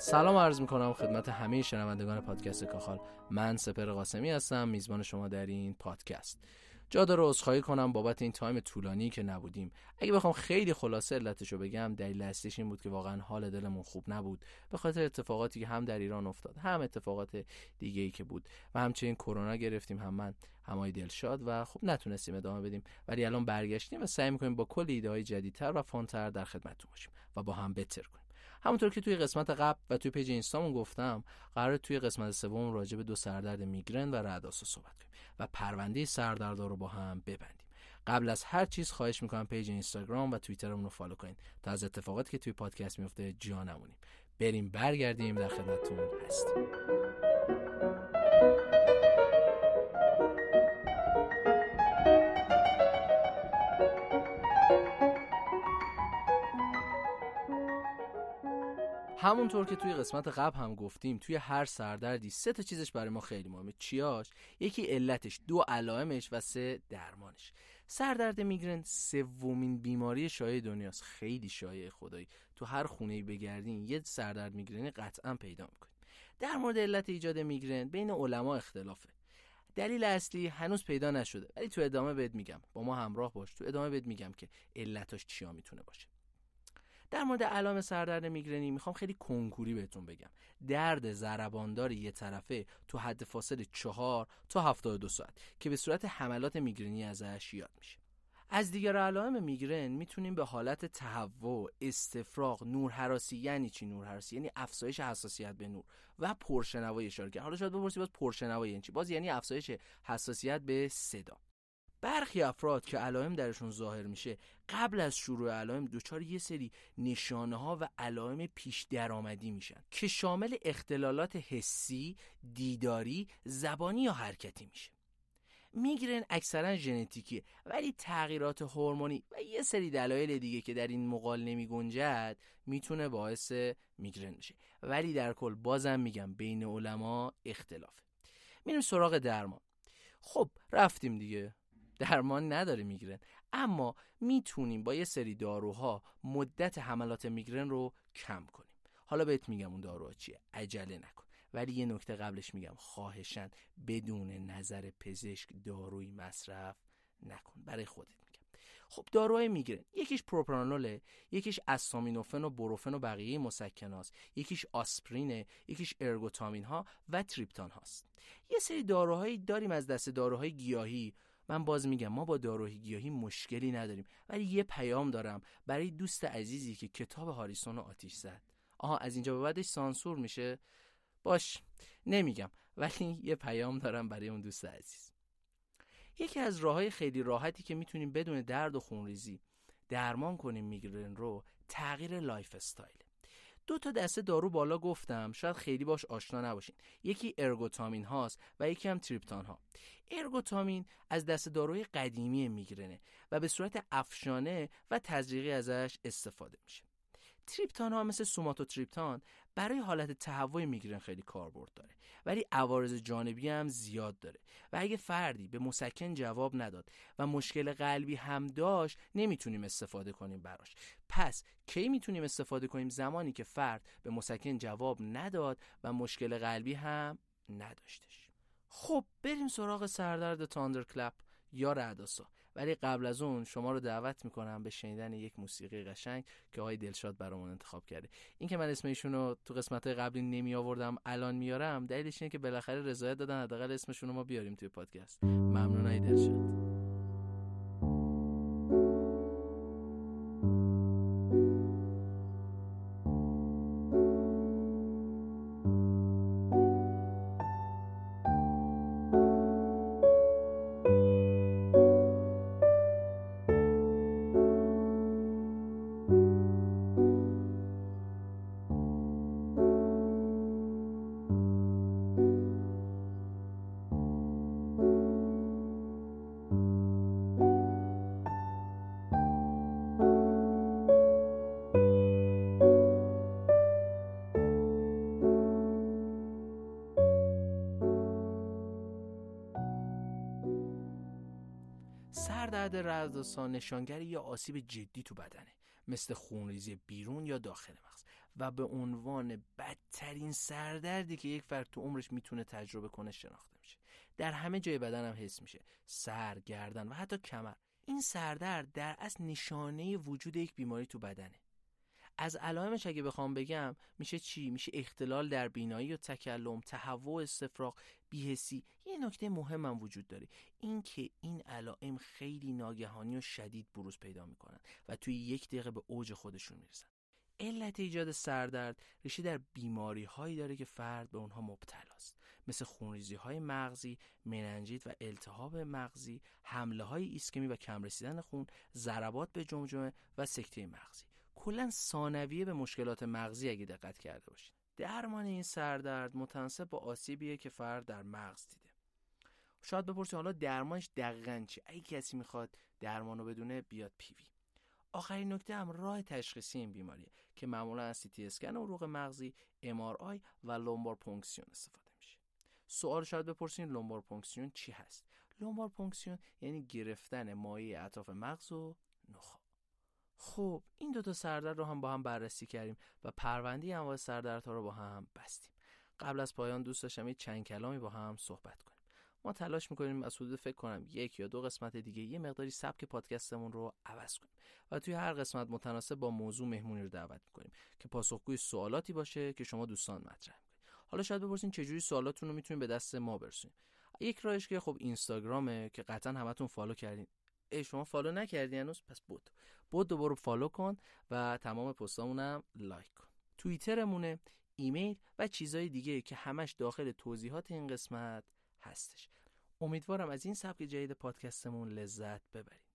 سلام عرض می‌کنم خدمت همه شنوندگان پادکست کاخال. من سپر قاسمی هستم میزبان شما در این پادکست. جا داره عذرخواهی کنم بابت این time طولانی که نبودیم. اگه بخوام خیلی خلاصه علتشو بگم دلیل اصلیش این بود که واقعا حال دلمون خوب نبود. به خاطر اتفاقاتی که هم در ایران افتاد هم اتفاقات دیگه ای که بود و همچنین کرونا گرفتیم هم من همای دلشاد و خب نتونستیم ادامه بدیم. ولی الان برگشتیم و سعی می‌کنیم با کلی ایده های جدیدتر و fun تر در خدمتتون باشیم و با هم بترکونیم. همونطور که توی قسمت قبل و توی page اینستامون گفتم قراره توی قسمت سوم راجع به دو سردرد میگرن و رعدآسا صحبت کنیم و پرونده سردردا رو با هم ببندیم. قبل از هر چیز خواهش می‌کنم page اینستاگرام و توییترمون رو follow کنید تا از اتفاقاتی که توی پادکست میفته جا نمونیم. بریم برگردیم در خدمتتون هستیم. همونطور که توی قسمت قبل هم گفتیم توی هر سردردی سه تا چیزش برای ما خیلی مهمه. چیاش؟ یکی علتش دو علائمش و سه درمانش. سردرد میگرن سومین بیماری شایع دنیاست. خیلی شایع خدایی. تو هر خونه بگردین یه سردرد میگرنی قطعا پیدا می‌کنید در مورد علت ایجاد میگرن بین علما اختلافه. دلیل اصلی هنوز پیدا نشده ولی تو ادامه بهت میگم. با ما همراه باش. تو ادامه بهت میگم که علتاش چیا می‌تونه باشه. در مورد علائم سردرد میگرنی می‌خوام خیلی کنکوری بهتون بگم درد ضرباندار یه طرفه تو حد فاصله چهار تا 72 ساعت که به صورت حملات میگرنی ازش یاد میشه از دیگر علائم میگرن می‌تونیم به حالت تهوع، استفراغ، نورهراسی یعنی چی نورهراسی یعنی افزایش حساسیت به نور و پرشنوایی اشاره کرد. حالا شاید بپرسی باز پرشنوایی یعنی چی؟ باز یعنی افزایش حساسیت به صدا. برخی افراد که علائم درشون ظاهر میشه قبل از شروع علائم دچار یه سری نشانه ها و علائم پیش درآمدی میشن که شامل اختلالات حسی، دیداری، زبانی یا حرکتی میشه. میگرن اکثرا ژنتیکیه ولی تغییرات هورمونی و یه سری دلایل دیگه که در این مقال نمی گنجد می‌تونه باعث میگرن بشه. ولی در کل بازم میگم بین علما اختلافه میریم سراغ درمان. خب رفتیم دیگه. درمان نداره میگرن. اما می‌تونیم با یه سری داروها مدت حملات میگرن رو کم کنیم. حالا بهت میگم اون داروها چیه. عجله نکن. ولی یه نکته قبلش میگم. خواهشن بدون نظر پزشک داروی مصرف نکن. برای خودت میگم. خب داروهای میگرن. یکیش پروپرانوله یکیش استامینوفن و بروفن و بقیه مسکناست یکیش آسپرینه یکیش ارگوتامین ها و تریپتان هاست. یه سری داروهایی داریم از دست داروهای گیاهی. من باز میگم ما با داروهای گیاهی مشکلی نداریم ولی یه پیام دارم برای دوست عزیزی که کتاب هاریسون رو آتیش زد. آها از اینجا به بعدش سانسور میشه؟ باش نمیگم ولی یه پیام دارم برای اون دوست عزیز. یکی از راه های خیلی راحتی که می‌تونیم بدون درد و خونریزی درمان کنیم میگرن رو تغییر lifestyle. دو تا دسته دارو بالا گفتم شاید خیلی باش آشنا نباشین. یکی ارگوتامین هاست و یکی هم تریپتان ها. ارگوتامین از دست داروی قدیمی میگرنه و به صورت افشانه و تزریقی ازش استفاده میشه. تریپتان ها مثل سوماتوتریپتان برای حالت تهوع میگرن خیلی کاربرد داره. ولی عوارض جانبی هم زیاد داره. و اگه فردی به مسکن جواب نداد و مشکل قلبی هم داشت نمی‌تونیم استفاده کنیم براش. پس کی می‌تونیم استفاده کنیم؟ زمانی که فرد به مسکن جواب نداد و مشکل قلبی هم نداشتش. خب بریم سراغ سردرد تاندر کلپ یا رعداسا. ولی قبل از اون شما رو دعوت می‌کنم به شنیدن یک موسیقی قشنگ که آقای دلشاد برامون انتخاب کرده. این که من اسم ایشون رو تو قسمت قبلی نمی آوردم الان میارم دلیلش اینه که بالاخره رضایت دادن حداقل اسمشون رو ما بیاریم توی پادکست. ممنون آقای دلشاد. سردرد رعدسا نشانگر یا آسیب جدی تو بدنه مثل خونریزی بیرون یا داخل مغز. و به عنوان بدترین سردردی که یک فرد تو عمرش می‌تونه تجربه کنه شناخته میشه. در همه جای بدن هم حس میشه. سر گردن و حتی کمر. این سردرد در اصل نشانه وجود یک بیماری تو بدنه. از علائمش اگه بخوام بگم میشه چی؟ میشه اختلال در بینایی و تکلم تهوع استفراغ بیهسی یه نکته مهم هم وجود داره. این که این علائم خیلی ناگهانی و شدید بروز پیدا می‌کنن و توی یک دقیقه به اوج خودشون می‌رسن. علت ایجاد سردرد ریشه در بیماری هایی داره که فرد به اونها مبتلا است مثل خونریزی های مغزی، مننجیت و التهاب مغزی، حمله های ایسکمی و کم رسیدن خون، ضربات به جمجمه و سکته مغزی. کلا ثانویه به مشکلات مغزی اگه دقت کرده باشید. درمان این سردرد متناسب با آسیبیه که فرد در مغز دیده. شاید بپرسید حالا درمانش دقیقا چی؟ اگه کسی می‌خواد درمانو بدونه بیاد PV. آخرین نکته هم راه تشخیصی این بیماریه که معمولا از سی تی اسکن عروق مغزی، MRI و لومبار پونکسیون استفاده میشه. سوال شاید بپرسین لومبار پونکسیون چی هست؟ لومبار پونکسیون یعنی گرفتن مایع اطراف مغز و نخاع. خب این دوتا سردرد رو هم با هم بررسی کردیم و پرونده انواع سردردها رو با هم بستیم. قبل از پایان دوست داشتم یه چند کلامی با هم صحبت کنیم. ما تلاش می‌کنیم از حدود فکر کنم یک یا دو قسمت دیگه یه مقداری سبک پادکستمون رو عوض کنیم و توی هر قسمت متناسب با موضوع مهمونی رو دعوت می‌کنیم که پاسخگوی سوالاتی باشه که شما دوستان مطرح کنید حالا شاید بپرسین چجوری سوالاتتون رو می‌تونیم به دست ما برسونیم یک راهش که خب اینستاگرامه که قطعا همتون follow کردین ای شما follow نکردی هنوز؟ پس بدو بدو دوباره follow کن و تمام پستامونم لایک کن. توییترمونه ایمیل و چیزهای دیگه که همش داخل توضیحات این قسمت هستش. امیدوارم از این سبک جدید پادکستمون لذت ببرید.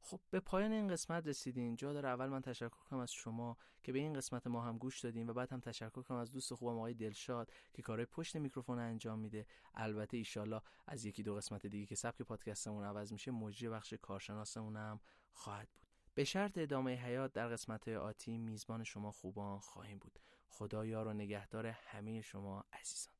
خب به پایان این قسمت رسیدین. جا داره. اول من تشکر کنم از شما که به این قسمت ما هم گوش دادین و بعد هم تشکر کنم از دوست خوبم آقای دلشاد که کارهای پشت میکروفون انجام میده. البته ایشالله از یکی دو قسمت دیگه که سبک پادکستمون عوض میشه مجری بخش کارشناسمون هم خواهد بود. به شرط ادامه حیات در قسمت آتی میزبان شما خوبان خواهیم بود. خدا یار و نگهدار همه شما عزیزان.